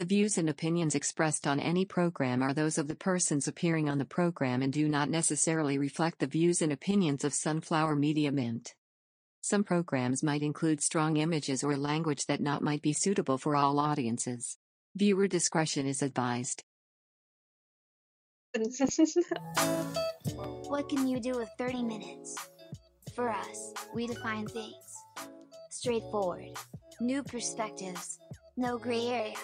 The views and opinions expressed on any program are those of the persons appearing on the program and do not necessarily reflect the views and opinions of Sunflower Media Mint. Some programs might include strong images or language that not might be suitable for all audiences. Viewer discretion is advised. What can you do with 30 minutes? For us, we define things. Straightforward. New perspectives. No gray area.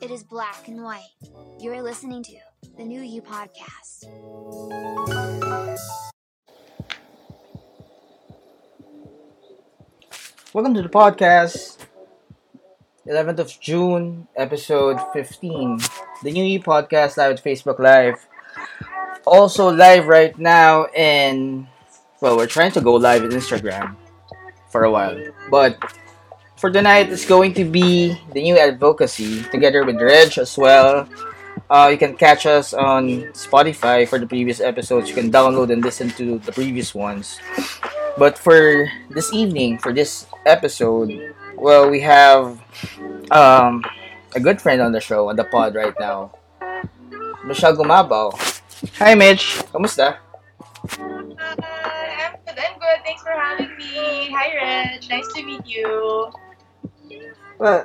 It is black and white. You're listening to the New You Podcast. Welcome to the podcast. 11th of June, episode 15. The New You Podcast live at Facebook Live. Also live right now and well, we're trying to go live at Instagram for a while. But for tonight, it's going to be the new advocacy together with Reg as well. Uh, you can catch us on Spotify for the previous episodes. You can download and listen to the previous ones. But for this evening, for this episode, well, we have um, a good friend on the show, on the pod right now. Michele Gumabao. Hi, Mitch. Kamusta? I'm good. I'm good. Thanks for having me. Hi, Reg. Nice to meet you. Well,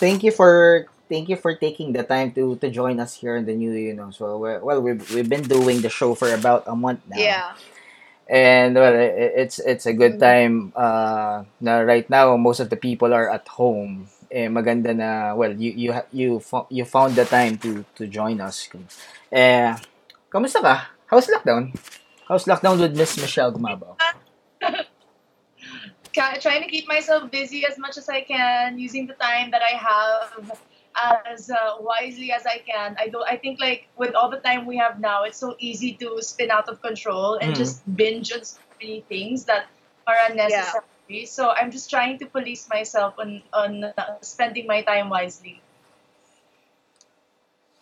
thank you for thank you for taking the time to to join us here in the new you know so well well, we've, we've been doing the show for about a month now. Yeah. and well i- it's it's a good time uh na right now most of the people are at home. Eh maganda na well you you you fo- you found the time to to join us. Eh kamusta ka? How's lockdown? How's lockdown with Miss Michele Gumabao Trying to keep myself busy as much as I can, using the time that I have as uh, wisely as I can. I don't. I think like with all the time we have now, it's so easy to spin out of control and Mhm. just binge on so many things that are unnecessary. So I'm just trying to police myself on on uh, spending my time wisely.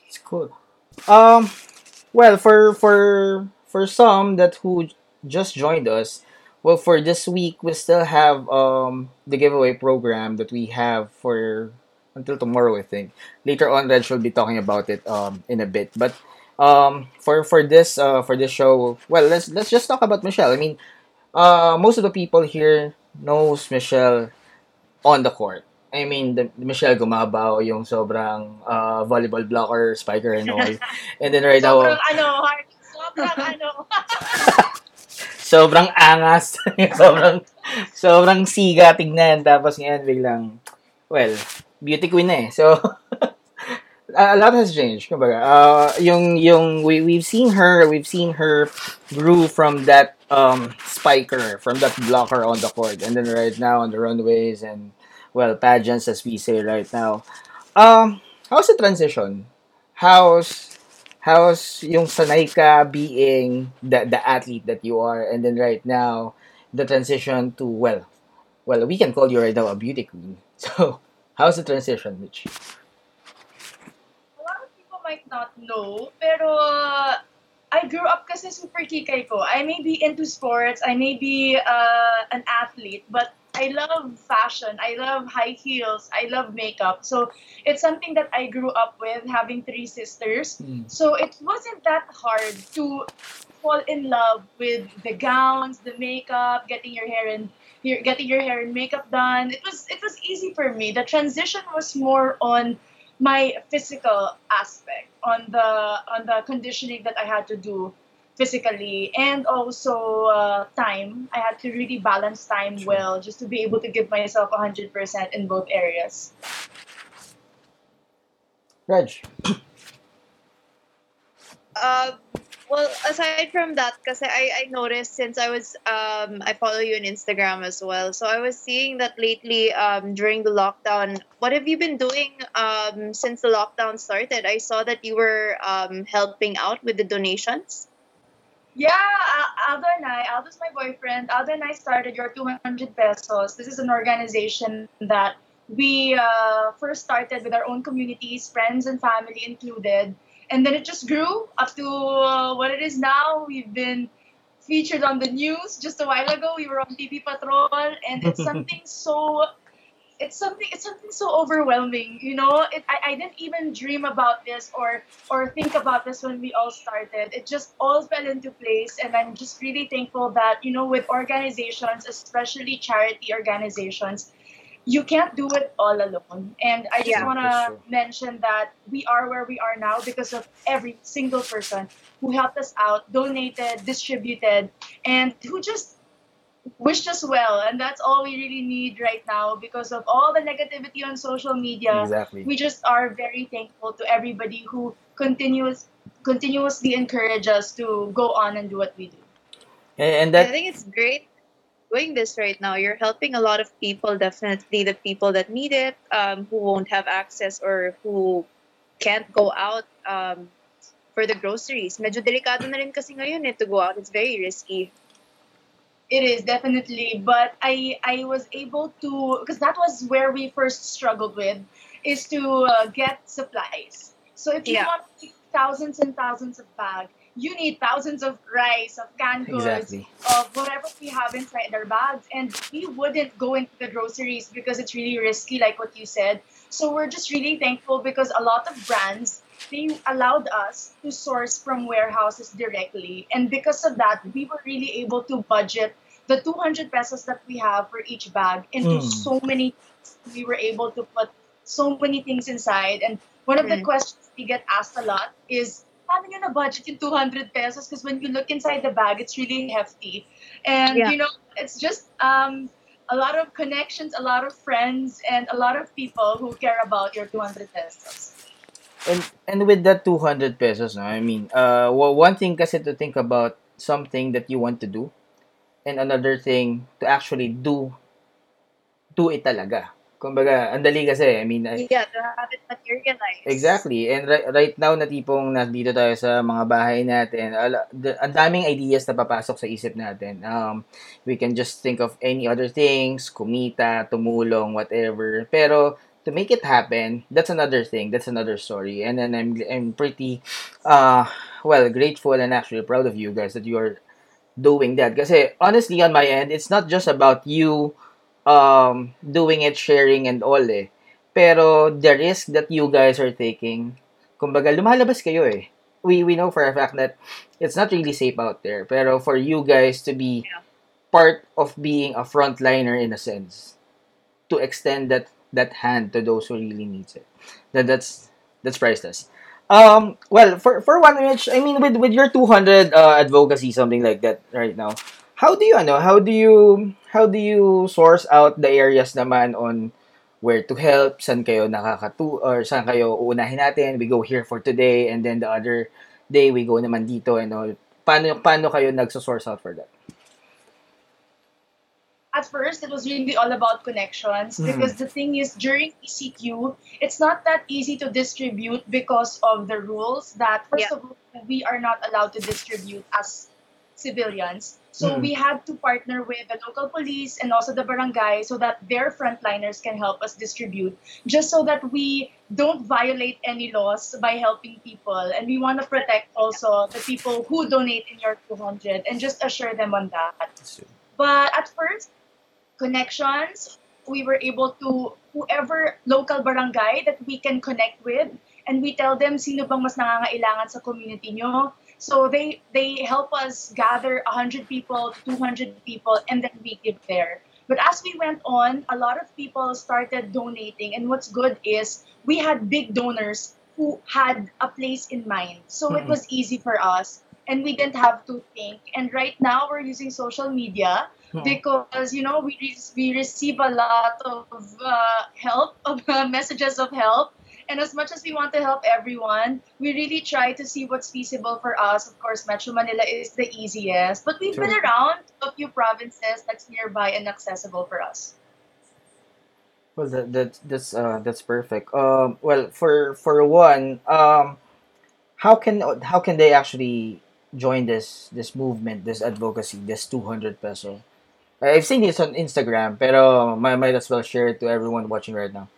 It's cool. Um, well, for for for some that who just joined us, well, for this week we still have um the giveaway program that we have for until tomorrow, I think. Later on, Reg will be talking about it um in a bit. But um for for this uh for this show, well, let's let's just talk about Michele. I mean, uh, most of the people here knows Michele on the court. I mean, the, Michele Gumabao, yung sobrang uh, volleyball blocker, spiker and all. And then right now, Sobrang ano. Sobrang ano. sobrang angas. sobrang, sobrang siga tignan. Tapos ngayon biglang, well, beauty queen na eh. So, a lot has changed. Kumbaga, uh, yung, yung, we, we've seen her, we've seen her grew from that um, spiker, from that blocker on the court. And then right now on the runways and, well, pageants as we say right now. Um, how's the transition? How's how's yung sanay ka being the the athlete that you are and then right now the transition to well well we can call you right now a beauty queen so how's the transition Mitch a lot of people might not know, pero uh, I grew up kasi super kikay ko. I may be into sports, I may be uh, an athlete, but I love fashion, I love high heels, I love makeup. So it's something that I grew up with, having three sisters. Mm. So it wasn't that hard to fall in love with the gowns, the makeup, getting your hair and your, getting your hair and makeup done. It was it was easy for me. The transition was more on my physical aspect, on the on the conditioning that I had to do physically and also uh, time. I had to really balance time Sure. well just to be able to give myself 100% in both areas. Reg Uh, well, aside from that, because I, I noticed since I was um I follow you on Instagram as well, so I was seeing that lately um during the lockdown. What have you been doing um since the lockdown started? I saw that you were um helping out with the donations. Yeah, Al- Aldo and I, Aldo's my boyfriend. Aldo and I started Your 200 Pesos. This is an organization that we uh, first started with our own communities, friends and family included. And then it just grew up to uh, what it is now. We've been featured on the news just a while ago. We were on TV Patrol, and it's something so it's something it's something so overwhelming you know it, I, I didn't even dream about this or or think about this when we all started it just all fell into place and i'm just really thankful that you know with organizations especially charity organizations you can't do it all alone and i just Yeah. want to true. mention that we are where we are now because of every single person who helped us out donated distributed and who just wished us well and that's all we really need right now because of all the negativity on social media Exactly. we just are very thankful to everybody who continuous continuously encourage us to go on and do what we do And, and I think it's great doing this right now. You're helping a lot of people, definitely the people that need it, um, who won't have access or who can't go out um, for the groceries. Medyo delikado na rin kasi ngayon eh, to go out. It's very risky. It is definitely, but I I was able to because that was where we first struggled with, is to uh, get supplies. So if you Yeah. want thousands and thousands of bags, you need thousands of rice, of canned goods, exactly. of whatever we have inside our bags, and we wouldn't go into the groceries because it's really risky, like what you said. So we're just really thankful because a lot of brands they allowed us to source from warehouses directly. And because of that, we were really able to budget the 200 pesos that we have for each bag into Mm. so many things. We were able to put so many things inside. And one of the Mm. questions we get asked a lot is, paano nyo na budget yung 200 pesos? Because when you look inside the bag, it's really hefty. And, Yeah. you know, it's just um, a lot of connections, a lot of friends, and a lot of people who care about your 200 pesos. And and with that 200 pesos, no, I mean, uh, well, one thing kasi to think about something that you want to do, and another thing to actually do, do it talaga. Kumbaga, ang dali kasi, I mean, I- Yeah, to have it materialize. Exactly. And right, right now na tipong nandito tayo sa mga bahay natin, ala- the- ang daming ideas na papasok sa isip natin. Um, we can just think of any other things, kumita, tumulong, whatever. Pero to make it happen, that's another thing. That's another story. And then I'm I'm pretty uh well, grateful and actually proud of you guys that you are doing that. Because honestly on my end, it's not just about you um doing it, sharing and all eh. Pero the risk that you guys are taking, kumbaga, lumalabas kayo eh. We, we know for a fact that it's not really safe out there. Pero for you guys to be Yeah. part of being a frontliner in a sense, to extend that that hand to those who really needs it, that that's that's priceless. Um, well, for for one which I mean, with with your 200 uh, advocacy, something like that right now, how do you ano? How do you how do you source out the areas naman on where to help, saan kayo nakakatu or saan kayo uunahin natin, we go here for today and then the other day we go naman dito and all. Paano paano kayo nagso-source out for that? At first it was really all about connections Mhm. because the thing is during ECQ it's not that easy to distribute because of the rules that first Yeah. of all we are not allowed to distribute as civilians so Mhm. we had to partner with the local police and also the barangay so that their frontliners can help us distribute just so that we don't violate any laws by helping people and we want to protect also the people who donate in your 200 and just assure them on that but at first, connections, we were able to, whoever local barangay that we can connect with, and we tell them sino bang mas nangangailangan sa community nyo. So they they help us gather 100 people, 200 people, and then we give there. But as we went on, a lot of people started donating, and what's good is we had big donors who had a place in mind. So it Mhm. was easy for us, and we didn't have to think. And right now, we're using social media Mhm. because you know we re- we receive a lot of uh, help of uh, messages of help and as much as we want to help everyone we really try to see what's feasible for us of course metro manila is the easiest but we've been around a few provinces that's nearby and accessible for us Well, that, that that's uh that's perfect. Um, well, for for one, um, how can how can they actually join this this movement, this advocacy, this two hundred peso? Eh, I've seen this on Instagram, pero I might as well share it to everyone watching right now.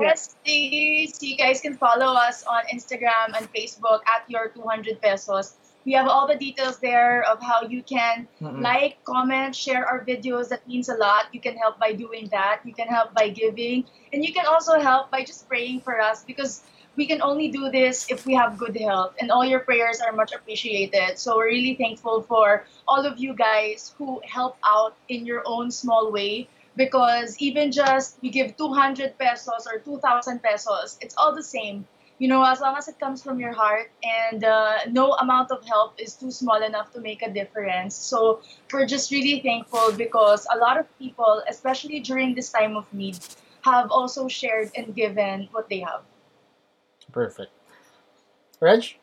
Yes, please. You guys can follow us on Instagram and Facebook at your 200 pesos. We have all the details there of how you can Mm-mm. like, comment, share our videos. That means a lot. You can help by doing that. You can help by giving. And you can also help by just praying for us because we can only do this if we have good health. And all your prayers are much appreciated. So we're really thankful for all of you guys who help out in your own small way. Because even just you give 200 pesos or 2,000 pesos, it's all the same you know, as long as it comes from your heart and uh, no amount of help is too small enough to make a difference. So we're just really thankful because a lot of people, especially during this time of need, have also shared and given what they have. Perfect. Reg?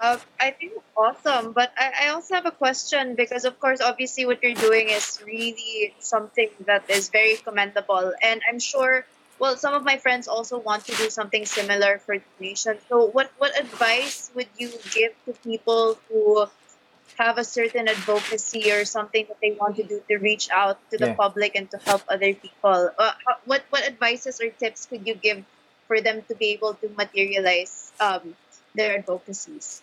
Uh, I think awesome, but I, I also have a question because, of course, obviously, what you're doing is really something that is very commendable, and I'm sure. Well, some of my friends also want to do something similar for the nation. So, what what advice would you give to people who have a certain advocacy or something that they want to do to reach out to the Yeah. public and to help other people? Uh, what what advices or tips could you give for them to be able to materialize um, their advocacies?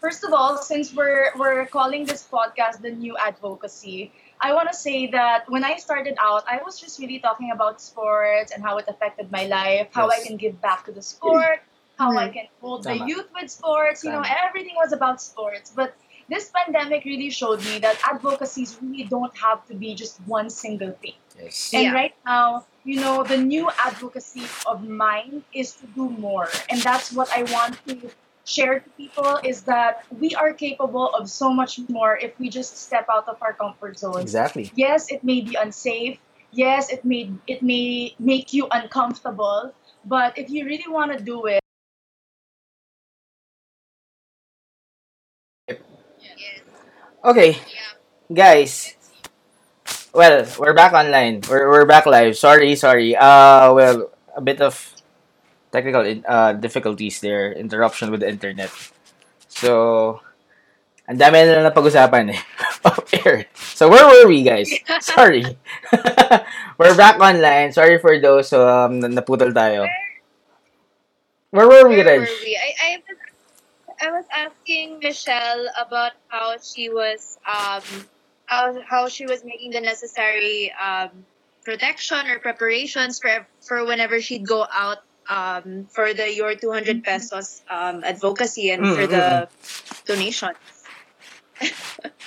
First of all, since we're we're calling this podcast the new advocacy, I want to say that when I started out, I was just really talking about sports and how it affected my life, how I can give back to the sport, how I can hold the youth with sports. You know, everything was about sports. But this pandemic really showed me that advocacies really don't have to be just one single thing. Yes. And Yeah. right now, you know, the new advocacy of mine is to do more. And that's what I want to share to people is that we are capable of so much more if we just step out of our comfort zone. Exactly. Yes, it may be unsafe. Yes, it may it may make you uncomfortable, but if you really want to do it, Okay, guys. Well, we're back online. We're, we're back live. Sorry, sorry. Uh, well, a bit of technical uh, difficulties there. Interruption with the internet. So, ang dami na lang napag-usapan eh. Off air. So, where were we, guys? Sorry. we're back online. Sorry for those um, na- naputol tayo. Where were we, Where were we? I, I was I was asking Michele about how she was um how how she was making the necessary um protection or preparations for for whenever she'd go out um for the your 200 pesos um advocacy and for Mm, the donations.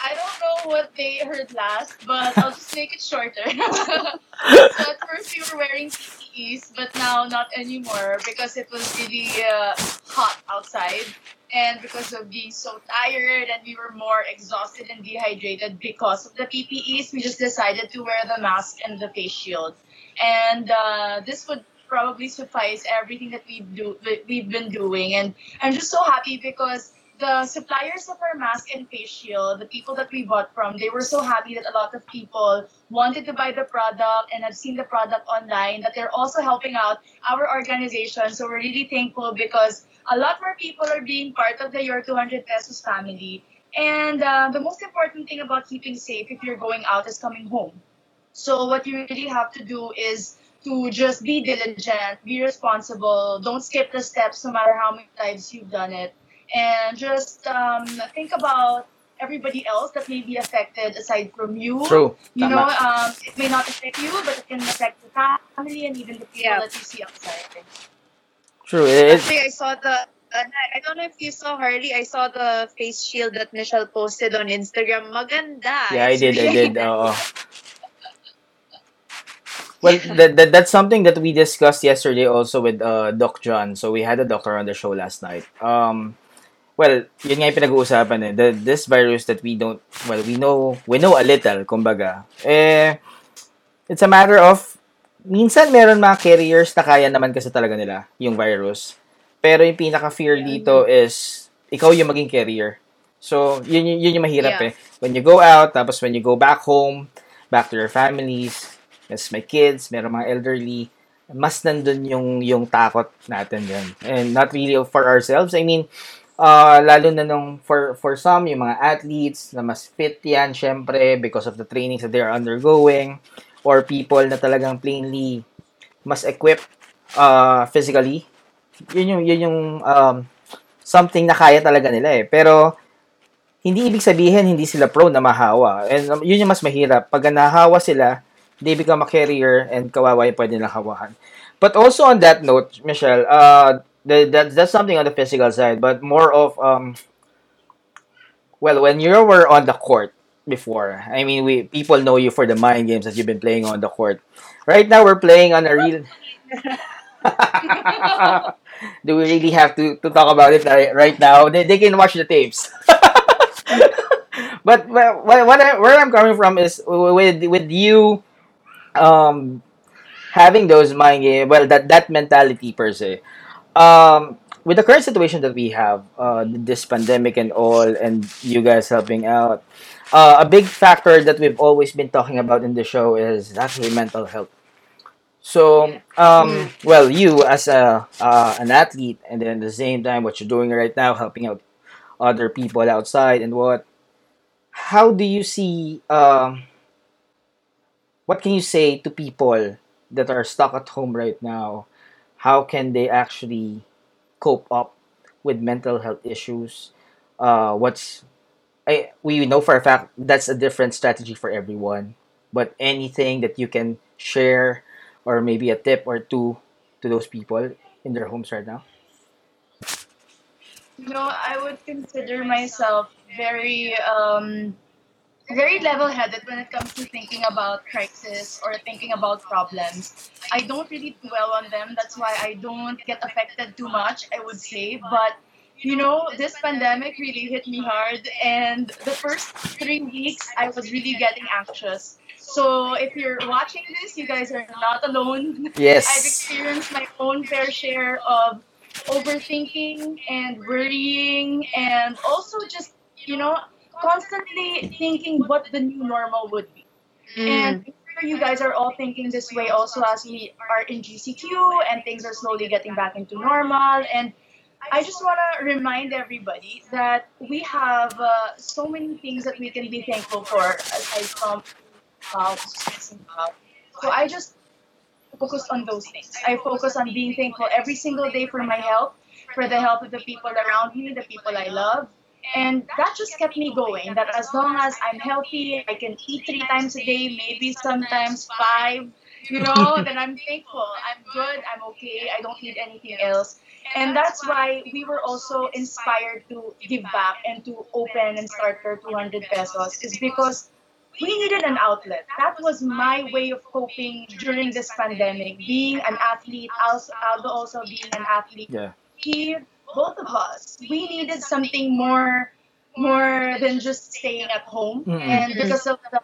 I don't know what they heard last, but I'll just make it shorter. so at first we were wearing PPEs, but now not anymore because it was really uh, hot outside. And because of being so tired and we were more exhausted and dehydrated because of the PPEs, we just decided to wear the mask and the face shield. And uh, this would probably suffice everything that we do we've been doing. And I'm just so happy because the suppliers of our mask and face shield, the people that we bought from, they were so happy that a lot of people wanted to buy the product and have seen the product online, that they're also helping out our organization. So we're really thankful because a lot more people are being part of the Your 200 Pesos family. And uh, the most important thing about keeping safe if you're going out is coming home. So what you really have to do is to just be diligent, be responsible, don't skip the steps no matter how many times you've done it, and just um, think about everybody else that may be affected aside from you. True. You Tama. know, um, it may not affect you, but it can affect the family and even the people Yeah. that you see outside. True. It, Actually, I saw the. Uh, I don't know if you saw Harley. I saw the face shield that Michele posted on Instagram. Maganda. Yeah, I did. I did. Oo. Well, that, that that's something that we discussed yesterday also with uh, Doc John. So we had a doctor on the show last night. Um, well, yun nga yung pinag-uusapan eh. The, this virus that we don't, well, we know, we know a little, kumbaga. Eh, it's a matter of, minsan meron mga carriers na kaya naman kasi talaga nila yung virus. Pero yung pinaka-fear dito is, ikaw yung maging carrier. So, yun, yun, yun yung mahirap eh. Yeah. When you go out, tapos when you go back home, back to your families, yes, may kids, meron mga elderly, mas nandun yung, yung takot natin yun. And not really for ourselves. I mean, uh, lalo na nung for, for some, yung mga athletes na mas fit yan, syempre, because of the trainings that they're undergoing, or people na talagang plainly mas equipped uh, physically. Yun yung, yun yung um, something na kaya talaga nila eh. Pero, hindi ibig sabihin hindi sila pro na mahawa. And um, yun yung mas mahirap. Pag nahawa sila, they become a carrier and kawawa yung pwede nilang hawahan. But also on that note, Michelle, uh, the, that, that's something on the physical side, but more of, um, well, when you were on the court before, I mean, we people know you for the mind games that you've been playing on the court. Right now, we're playing on a real. Do we really have to, to talk about it right, right now? They, they can watch the tapes. but what, what I, where I'm coming from is with with you um having those mind game well that that mentality per se um with the current situation that we have uh this pandemic and all and you guys helping out uh, a big factor that we've always been talking about in the show is actually mental health so um well you as a uh, an athlete and then at the same time what you're doing right now helping out other people outside and what how do you see um what can you say to people that are stuck at home right now? How can they actually cope up with mental health issues? Uh, what's I we know for a fact that's a different strategy for everyone. But anything that you can share, or maybe a tip or two to those people in their homes right now. You know, I would consider myself very um very level-headed when it comes to thinking about crisis or thinking about problems. I don't really dwell on them. That's why I don't get affected too much, I would say. But you know, this pandemic really hit me hard, and the first three weeks I was really getting anxious. So if you're watching this, you guys are not alone. Yes. I've experienced my own fair share of overthinking and worrying, and also just you know constantly thinking what the new normal would be. Mm. And I'm sure you guys are all thinking this way also as we are in GCQ and things are slowly getting back into normal. And I just want to remind everybody that we have uh, so many things that we can be thankful for aside from uh. So I just focus on those things. I focus on being thankful every single day for my health, for the health of the people around me, the people I love. And that just kept me going. That as long as I'm healthy, I can eat three times a day, maybe sometimes five, you know, then I'm thankful. I'm good, I'm okay, I don't need anything else. And that's why we were also inspired to give back and to open and start for 200 pesos, is because we needed an outlet. That was my way of coping during this pandemic. Being an athlete, also, Aldo also being an athlete, Yeah. he, both of us, we needed something more, more than just staying at home. Mm-mm. And because of the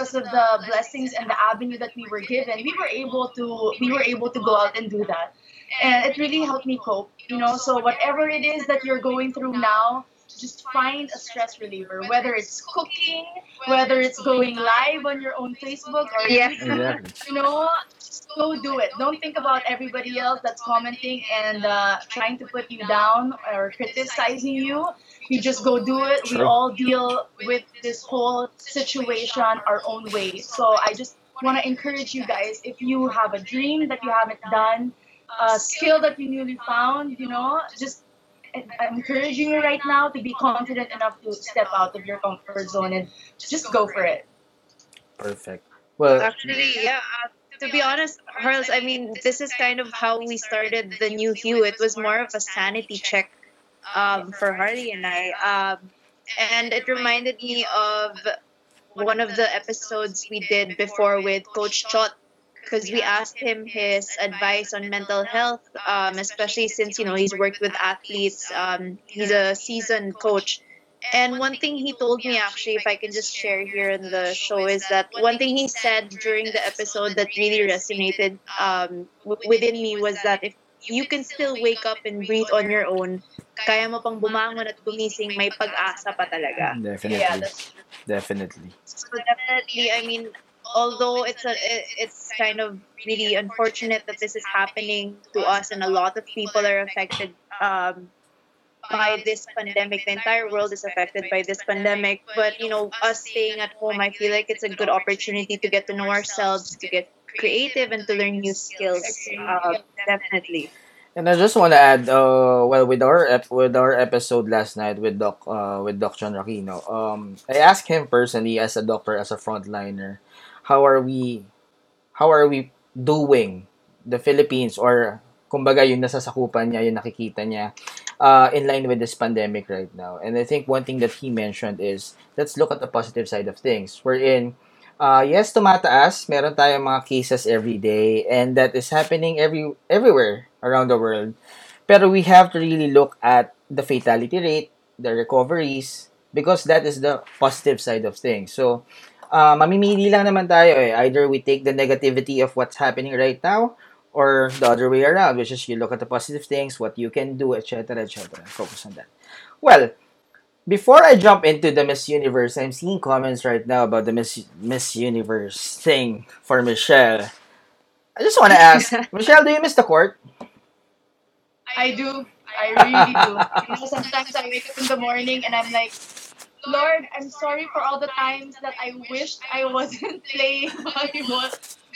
because of the blessings and the avenue that we were given, we were able to we were able to go out and do that. And it really helped me cope, you know. So whatever it is that you're going through now, just find a stress reliever, whether it's cooking, whether it's going live on your own Facebook or Yeah. Exactly. you know, just go do it. Don't think about everybody else that's commenting and uh, trying to put you down or criticizing you. You just go do it. We all deal with this whole situation our own way. So I just want to encourage you guys if you have a dream that you haven't done, a skill that you newly found, you know, just I'm encouraging you right now to be confident enough to step out of your comfort zone and just go for it. Perfect. Well, Actually, yeah. Uh, to be honest, Harles, I mean, this is kind of how we started the new Hue. It was more of a sanity check um, for Harley and I. Um, and it reminded me of one of the episodes we did before with Coach Chot because we asked him his advice on mental health, um, especially since, you know, he's worked with athletes. Um, he's a seasoned coach. And one thing he told me, actually, if I can just share here in the show, is that one thing he said during the episode that really resonated um, within me was that if you can still wake up and breathe on your own, kaya mo pang bumangon at gumising, may pag-asa pa talaga. definitely. Yeah, Definitely. So definitely, I mean, although it's a it- it's kind of really unfortunate that this is happening to us and a lot of people are affected um, by this pandemic. The entire world is affected by this pandemic. But you know, us staying at home, I feel like it's a good opportunity to get to know ourselves, to get creative, and to learn new skills. Um, definitely. And I just want to add, uh, well, with our ep- with our episode last night with Doc uh, with Doc John Aquino, um, I asked him personally as a doctor, as a frontliner, how are we, how are we doing the Philippines or kumbaga yung nasasakupan niya, yung nakikita niya uh, in line with this pandemic right now. And I think one thing that he mentioned is let's look at the positive side of things. We're in uh, yes, tumataas. Meron tayong mga cases every day and that is happening every everywhere around the world. Pero we have to really look at the fatality rate, the recoveries, because that is the positive side of things. So, uh, mamimili lang naman tayo eh. Either we take the negativity of what's happening right now or the other way around, which is you look at the positive things, what you can do, etc., etc. Focus on that. Well, before I jump into the Miss Universe, I'm seeing comments right now about the Miss Miss Universe thing for Michele. I just want to ask, Michele, do you miss the court? I do. I really do. You know, sometimes I wake up in the morning and I'm like, Lord, I'm sorry for all the times that I wished I wasn't playing volleyball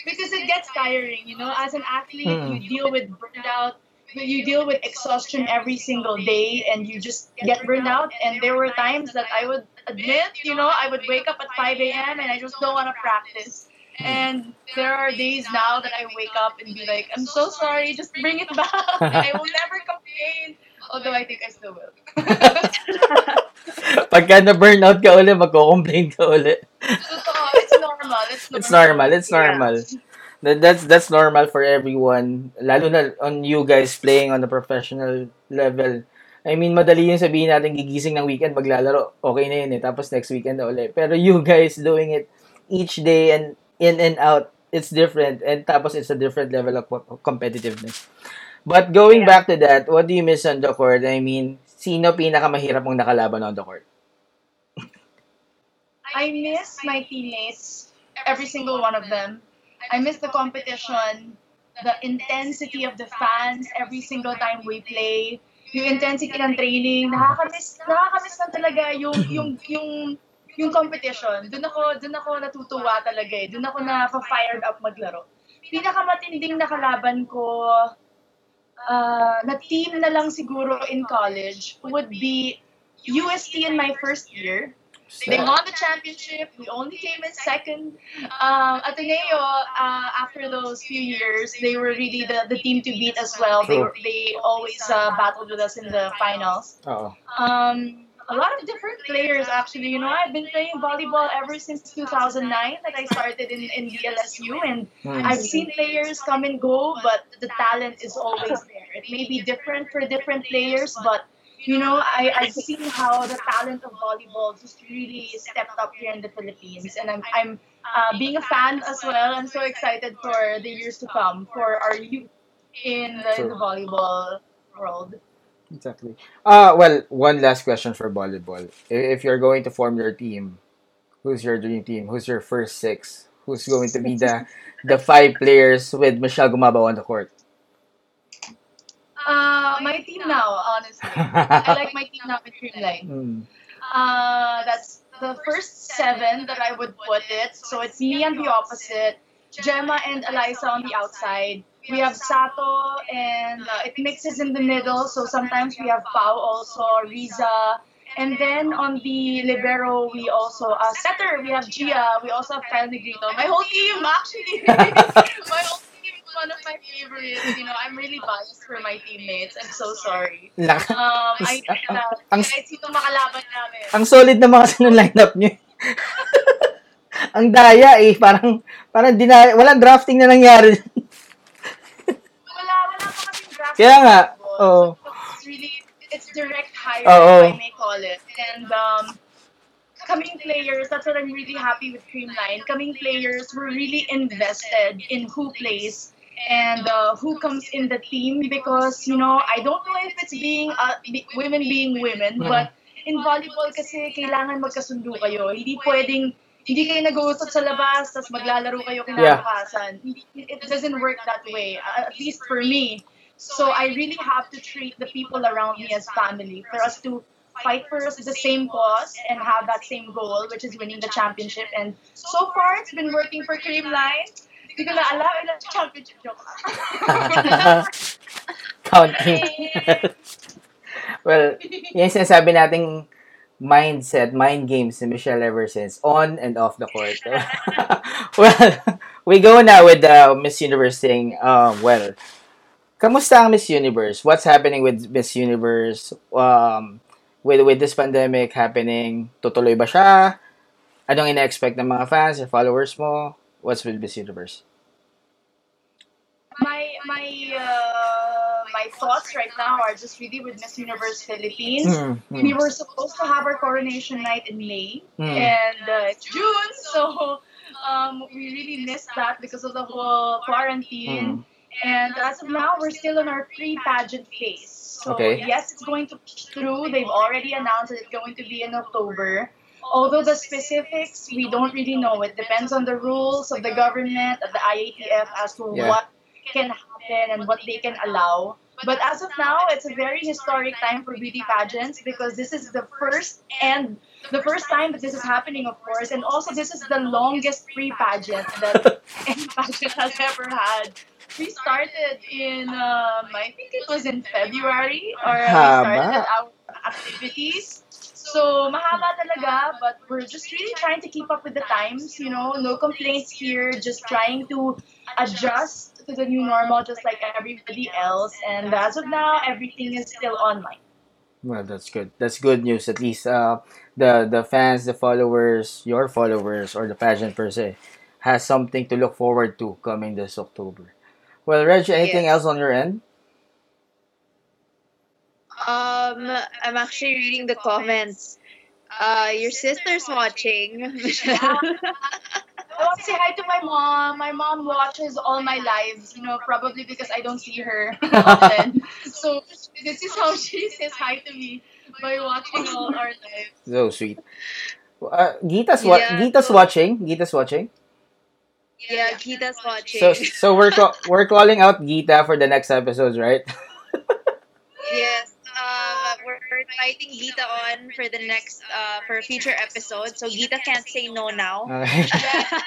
because it gets tiring. You know, as an athlete, Mm. you deal with burnout, you deal with exhaustion every single day, and you just get burned out. And there were times that I would admit, you know, I would wake up at 5 a.m. and I just don't want to practice. And there are days now that I wake up and be like, I'm so sorry, just bring it back. I will never complain. Although I think I still will. Pagka na-burnout ka uli, magko-complain ka uli. Totoo, it's normal. It's normal. It's normal. It's Yeah. normal. That, that's that's normal for everyone. Lalo na on you guys playing on the professional level. I mean, madali yung sabihin natin gigising ng weekend, maglalaro. Okay na yun eh. Tapos next weekend na ulit. Pero you guys doing it each day and in and out, it's different. And tapos it's a different level of co- competitiveness. But going Yeah. back to that, what do you miss on the court? I mean, sino pinakamahirap mong nakalaban on the court? I miss my teammates, every single one of them. I miss the competition, the intensity of the fans every single time we play, yung intensity ng training. Nakakamiss, nakakamiss lang talaga yung yung yung yung competition. Doon ako doon ako natutuwa talaga eh. Doon ako na fired up maglaro. Pinakamatinding nakalaban ko uh, na team na lang siguro in college would be UST in my first year. They won the championship. We only came in second. Um, Ateneo, uh, after those few years, they were really the, the team to beat as well. They True. were, they always uh, battled with us in the finals. Oo. Um, a lot of different players actually. You know, I've been playing volleyball ever since 2009 that I started in, in the LSU, and Hmm. I've seen players come and go, but the talent is always there. It may be different for different players, but you know, I, I've seen how the talent of volleyball just really stepped up here in the Philippines, and I'm I'm uh, being a fan as well. I'm so excited for the years to come for our youth in the, in the volleyball world. Exactly. Uh, well, one last question for volleyball. I- If you're going to form your team, who's your dream team? Who's your first six? Who's going to be the the five players with Michele Gumabao on the court? Uh, my team now, honestly, I like my team now with Creamline. Hmm. Uh, that's the first seven that I would put it. So it's me on the opposite, Jema and Alyssa on the outside. We have Sato and uh, it mixes in the middle. So sometimes we have Pau also, Riza. And then on the libero, we also, uh, setter, we have Gia. We also have Kyle Negrito. My whole team, actually. my whole team is one of my favorites. You know, I'm really biased for my teammates. I'm so sorry. Um, I Ang- ang- kahit sino makalaban namin. Ang solid naman kasi ng lineup niyo. Ang daya eh, parang parang dina, walang drafting na nangyari. Kaya nga, oo. It's really, it's direct hire, Oo. if I may call it. And um, coming players, that's what I'm really happy with Creamline. Coming players, we're really invested in who plays and uh, who comes in the team because, you know, I don't know if it's being, uh, be- women being women, Mm. but in volleyball kasi kailangan magkasundo kayo. Hindi pwedeng hindi kayo nag-uusap sa labas, tapos maglalaro kayo kinabukasan. Hindi- It doesn't work that way, uh, at least for me. So I really have to treat the people around me as family for us to fight for the same cause and have that same goal, which is winning the championship. And so far, it's been working for Creamline. Hindi ko na alam ilang championship joke. counting. well, yan sinasabi nating mindset, mind games ni Michele ever since, on and off the court. well, we go now with the Miss Universe thing. Um, well, kamusta ang Miss Universe? What's happening with Miss Universe? Um, with with this pandemic happening, tutuloy ba siya? Anong ina-expect ng mga fans or followers mo? What's with Miss Universe? my my uh, my thoughts right now are just really with Miss Universe Philippines. Mm, mm, We were supposed to have our coronation night in May, mm. and uh, June, so um, we really missed that because of the whole quarantine. And as of now, we're still in our pre-pageant phase. So Okay. yes, it's going to push through. They've already announced that it's going to be in October. Although the specifics, we don't really know. It depends on the rules of the government, of the IATF, as to Yeah. what can happen and what they can allow. But as of now, it's a very historic time for beauty pageants because this is the first and the first time that this is happening, of course, and also this is the longest pre-pageant that any pageant has ever had. We started in, um, I think it was in February, or we Haba. started our activities. So, mahaba talaga, but we're just really trying to keep up with the times, you know, no complaints here, just trying to adjust to the new normal just like everybody else. And as of now, everything is still online. Well, that's good. That's good news. At least uh, the the fans, the followers, your followers, or the pageant per se, has something to look forward to coming this October. Well, Reg, anything Yes. else on your end? Um, I'm actually reading the comments. Uh, your sister's watching, Michele. I want to say hi to my mom. My mom watches all my lives, you know, probably because I don't see her often. so this is how she says hi to me by watching all our lives. So sweet. Uh, Gita's wa- Yeah, Gita's so- watching. Gita's watching. Yeah, Gita's watching. So so we're co- we're calling out Gita for the next episodes, right? yes, um, we're, we're inviting Gita on for the next, uh, for future episode. So Gita can't say no now. Okay.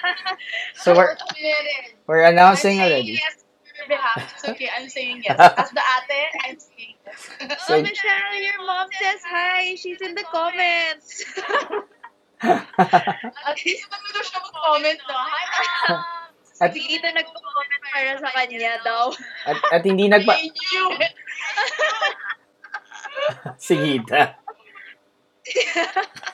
so we're we're announcing saying already. yes on behalf. It's okay. I'm saying yes. As the ate, I'm saying yes. So- oh, Michele, your mom says hi. She's in the comments. At least nagmito siya mag-comment, no? Hi! At- si Gita nagko-comment para sa kanya daw. at, at hindi nagpa si Gita.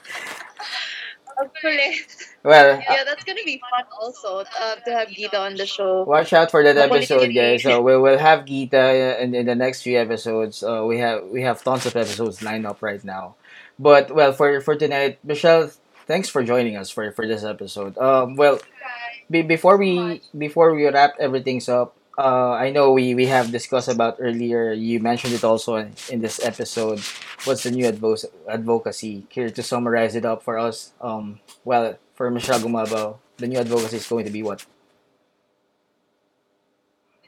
Well, Yeah, that's gonna be fun also uh, to have Gita on the show. Watch out for that episode, guys. So we will have Gita in, in the next few episodes. Uh, we have we have tons of episodes lined up right now. But well, for for tonight, Michelle, thanks for joining us for for this episode. Um, well, be, before we before we wrap everything's up, uh, I know we we have discussed about earlier. You mentioned it also in, in this episode. What's the new advo- advocacy? Here to summarize it up for us. Um, well, for Michele Gumabao, the new advocacy is going to be what?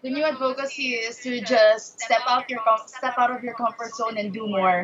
The new advocacy is to just step out your com- step out of your comfort zone and do more.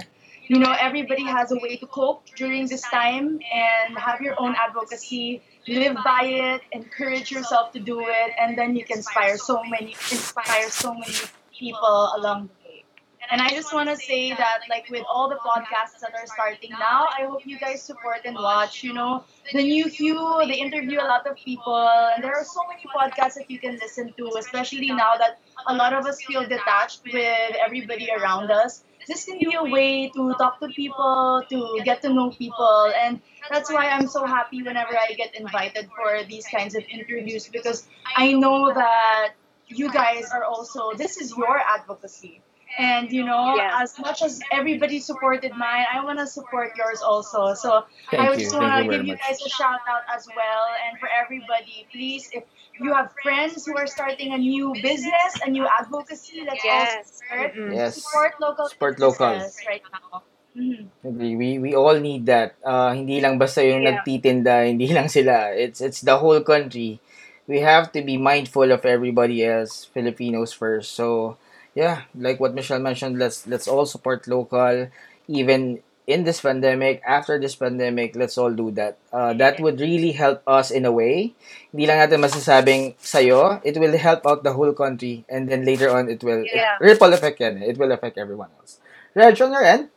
You know, everybody has a way to cope during this time and have your own advocacy. Live by it, encourage yourself to do it, and then you can inspire so many inspire so many people along the way. And I just want to say that, like with all the podcasts that are starting now, I hope you guys support and watch. You know, the new few, they interview a lot of people, and there are so many podcasts that you can listen to, especially now that a lot of us feel detached with everybody around us. This can be a way to talk to people, to get to know people, and that's why I'm so happy whenever I get invited for these kinds of interviews because I know that you guys are also, this is your advocacy. And you know, Yeah. as much as everybody supported mine, I want to support yours also. So Thank I would you. just want to give you much. guys a shout out as well. And for everybody, please, if you have friends who are starting a new business, a new advocacy, let's all Yes. support, Mm-mm. Yes. support local Support local. right now. Mhm. Agree. We we all need that. Uh, hindi lang basta yung Yeah. nagtitinda, hindi lang sila. It's it's the whole country. We have to be mindful of everybody else, Filipinos first. So, yeah, like what Michele mentioned, let's let's all support local even in this pandemic, after this pandemic, let's all do that. Uh, that would really help us in a way. Hindi lang natin masasabing sa'yo, it will help out the whole country and then later on it will, Yeah. ripple effect yan. It will affect everyone else. Reg, on your end?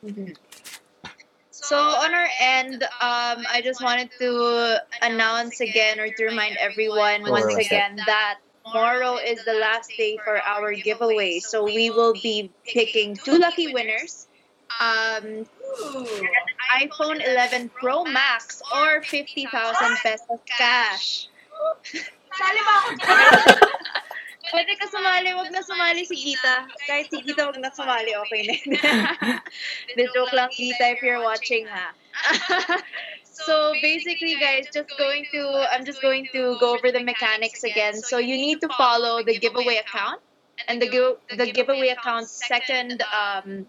So on our end, um, I just wanted to announce again or to remind everyone once again that tomorrow is the last day for our giveaway. So we will be picking two lucky winners. Um, iPhone 11 Pro Max or 50,000 pesos cash. Sali ba ako? Pwede ka sumali, wag na sumali si Gita. Kahit si Gita, wag na sumali, okay na. The joke lang, Gita, if you're watching, ha. so basically, guys, just going to, I'm just going to go over the mechanics again. So you need to follow the giveaway account and the give, the giveaway account's second um,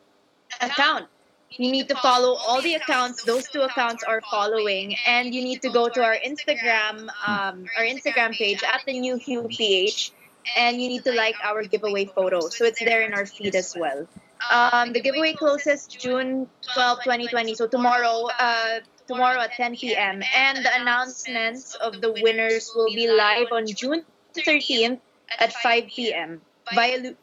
account. You need to follow all the accounts those two accounts are following, and you need to go to our Instagram, um, our Instagram page at the new hue PH, and you need to like our giveaway photo. So it's there in our feed as well. Um, the giveaway closes June 12, 2020. So tomorrow, uh, tomorrow at 10 p.m. And the announcements of the winners will be live on June 13th at 5 p.m. via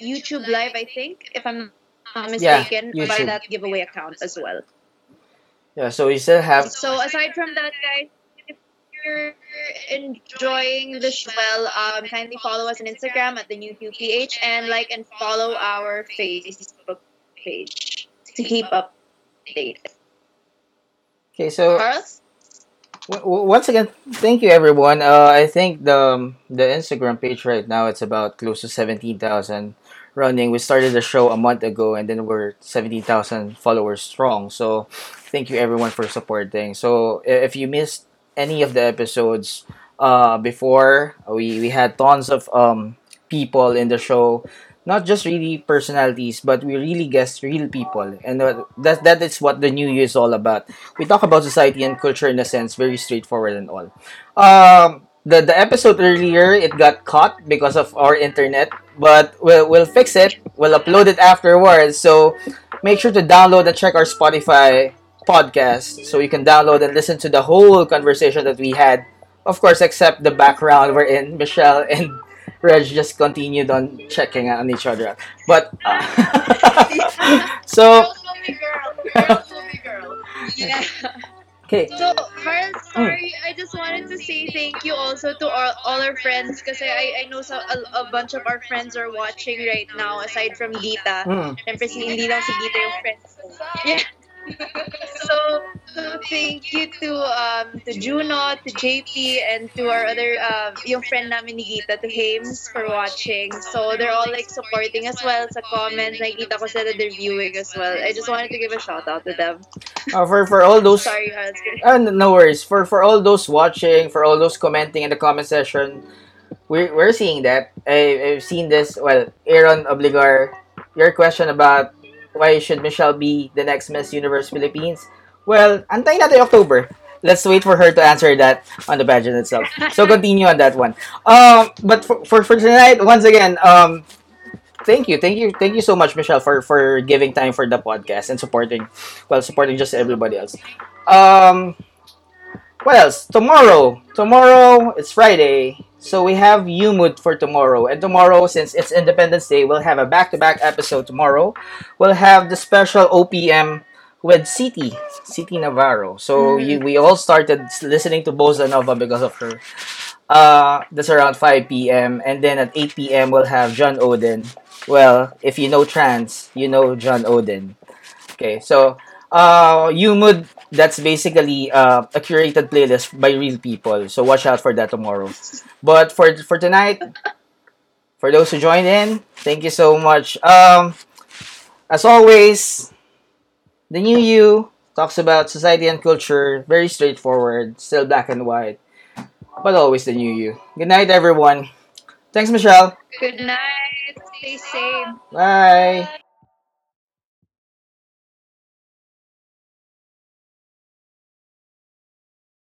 YouTube Live, I think, if I'm not mistaken, YouTube. by that giveaway account as well. Yeah, so we still have So aside from that, guys, if you're enjoying the show, well, um, kindly follow us on Instagram at the new QPH and like and follow our Facebook page to keep updated. Okay, so w- once again, thank you everyone. Uh, I think the um, the Instagram page right now it's about close to seventeen thousand running. We started the show a month ago, and then we're seventeen thousand followers strong. So, thank you everyone for supporting. So, if you missed any of the episodes uh, before, we we had tons of um people in the show. Not just really personalities, but we really guess real people, and that that is what the new year is all about we talk about society and culture in a sense, very straightforward and all. Um, the the episode earlier it got caught because of our internet, but we'll we'll fix it. We'll upload it afterwards. So make sure to download and check our Spotify podcast so you can download and listen to the whole conversation that we had. Of course, except the background we're in, Michele and Reg just continued on checking on each other. But uh, so Girls will be girl. Girls will be girl. Yeah. okay. So, Carl, sorry, I just wanted to say thank you also to all, all our friends because I, I know so, a, a bunch of our friends are watching right now aside from Gita. Hmm. Siyempre, si hindi lang si Gita yung friends. Yeah. So, so thank you to um to Juno, to JP, and to our other um yung friend namin ni Gita, to Hames for watching. So they're all like supporting as well sa comments. Nakikita ko sila they're viewing as well. I just wanted to give a shout out to them. Uh, for for all those Sorry. Uh, no- no worries. For for all those watching, for all those commenting in the comment section, we're we're seeing that. I, I've seen this. Well, Aaron Obligar, your question about why should Michele be the next Miss Universe Philippines? Well, antayin natin October. Let's wait for her to answer that on the pageant itself. So continue on that one. Um, but for, for, for tonight, once again, um, thank you, thank you, thank you so much, Michele, for for giving time for the podcast and supporting, well, supporting just everybody else. Um, what else? Tomorrow. Tomorrow, it's Friday. So we have Umud for tomorrow. And tomorrow, since it's Independence Day, we'll have a back to back episode tomorrow. We'll have the special OPM with Sitti, Sitti Navarro. So Mhm. you, we all started listening to Bossa Nova because of her. Uh, that's around 5 p.m. And then at 8 p.m., we'll have John Oden. Well, if you know trans, you know John Oden. Okay, so uh, Umud, that's basically uh, a curated playlist by real people. So watch out for that tomorrow. But for for tonight, for those who joined in, thank you so much. Um, as always, the new you talks about society and culture, very straightforward, still black and white, but always the new you. Good night, everyone. Thanks, Michele. Good night. Stay safe. Bye.